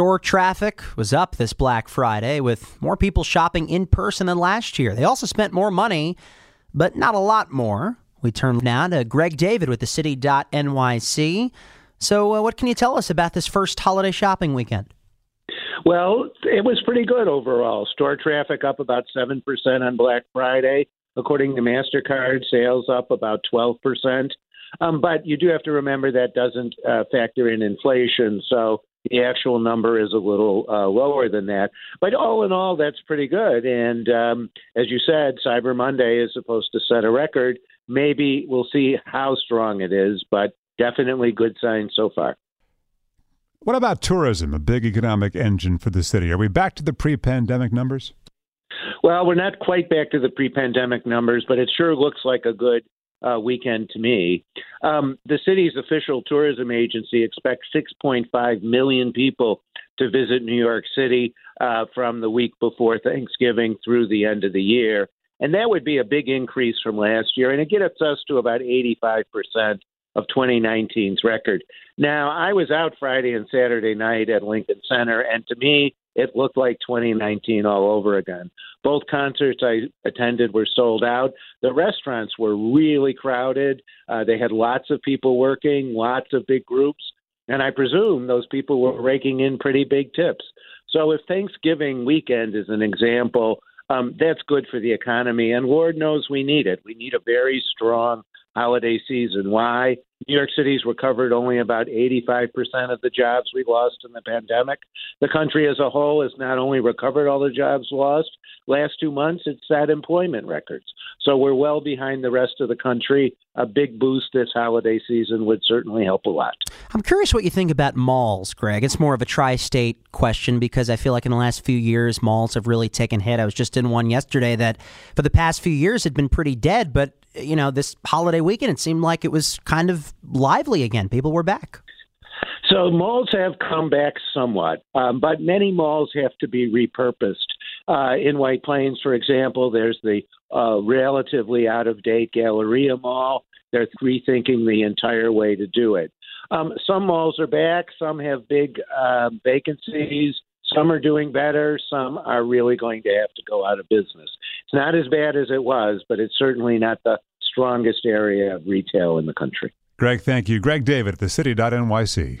Store traffic was up this Black Friday with more people shopping in person than last year. They also spent more money, but not a lot more. We turn now to Greg David with the city.nyc. So, uh, what can you tell us about this first holiday shopping weekend? Well, it was pretty good overall. Store traffic up about 7% on Black Friday. According to MasterCard, sales up about 12%. Um, but you do have to remember that doesn't uh, factor in inflation. So the actual number is a little uh, lower than that. But all in all, that's pretty good. And um, as you said, Cyber Monday is supposed to set a record. Maybe we'll see how strong it is, but definitely good signs so far. What about tourism, a big economic engine for the city? Are we back to the pre pandemic numbers? Well, we're not quite back to the pre pandemic numbers, but it sure looks like a good uh, weekend to me. Um, the city's official tourism agency expects 6.5 million people to visit New York City uh, from the week before Thanksgiving through the end of the year. And that would be a big increase from last year. And it gets us to about 85% of 2019's record. Now, I was out Friday and Saturday night at Lincoln Center, and to me, it looked like 2019 all over again. Both concerts I attended were sold out. The restaurants were really crowded. Uh, they had lots of people working, lots of big groups, and I presume those people were raking in pretty big tips. So if Thanksgiving weekend is an example, um, that's good for the economy, and Lord knows we need it. We need a very strong holiday season. Why? New York City's recovered only about 85% of the jobs we lost in the pandemic. The country as a whole has not only recovered all the jobs lost, last two months it's set employment records. So we're well behind the rest of the country. A big boost this holiday season would certainly help a lot. I'm curious what you think about malls, Greg. It's more of a tri state question because I feel like in the last few years, malls have really taken hit. I was just in one yesterday that for the past few years had been pretty dead, but you know, this holiday weekend, it seemed like it was kind of lively again. People were back. So malls have come back somewhat, um, but many malls have to be repurposed. Uh, in White Plains, for example, there's the uh, relatively out of date Galleria Mall. They're rethinking the entire way to do it. Um, some malls are back, some have big uh, vacancies. Some are doing better. Some are really going to have to go out of business. It's not as bad as it was, but it's certainly not the strongest area of retail in the country. Greg, thank you. Greg David at the city.nyc.